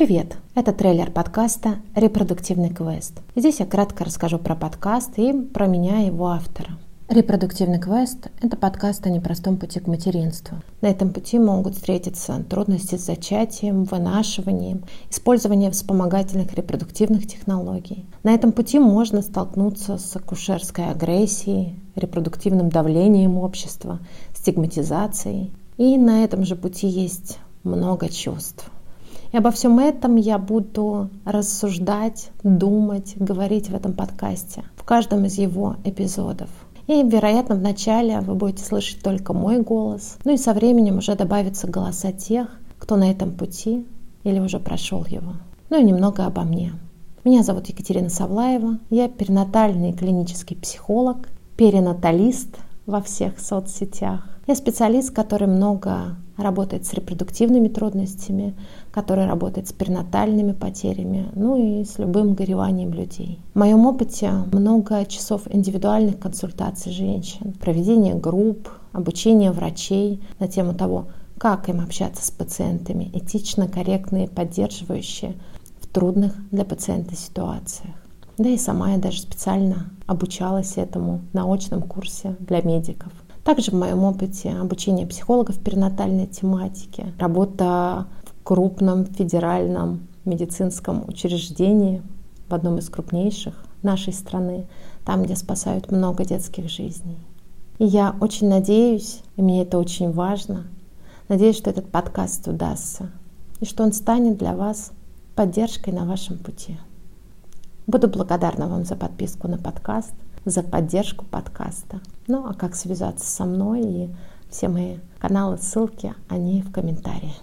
Привет! Это трейлер подкаста «Репродуктивный квест». Здесь я кратко расскажу про подкаст и про меня, его автора. Репродуктивный квест – это подкаст о непростом пути к материнству. На этом пути могут встретиться трудности с зачатием, вынашиванием, использованием вспомогательных репродуктивных технологий. На этом пути можно столкнуться с акушерской агрессией, репродуктивным давлением общества, стигматизацией. И на этом же пути есть много чувств – и обо всем этом я буду рассуждать, думать, говорить в этом подкасте, в каждом из его эпизодов. И, вероятно, вначале вы будете слышать только мой голос, ну и со временем уже добавятся голоса тех, кто на этом пути или уже прошел его. Ну и немного обо мне. Меня зовут Екатерина Савлаева, я перинатальный клинический психолог, перинаталист во всех соцсетях. Я специалист, который много работает с репродуктивными трудностями, который работает с перинатальными потерями, ну и с любым гореванием людей. В моем опыте много часов индивидуальных консультаций женщин, проведение групп, обучение врачей на тему того, как им общаться с пациентами, этично, корректные, поддерживающие в трудных для пациента ситуациях. Да и сама я даже специально обучалась этому на очном курсе для медиков. Также в моем опыте обучение психологов перинатальной тематике, работа в крупном федеральном медицинском учреждении, в одном из крупнейших нашей страны, там, где спасают много детских жизней. И я очень надеюсь, и мне это очень важно, надеюсь, что этот подкаст удастся, и что он станет для вас поддержкой на вашем пути. Буду благодарна вам за подписку на подкаст – за поддержку подкаста. Ну а как связаться со мной и все мои каналы, ссылки, они в комментариях.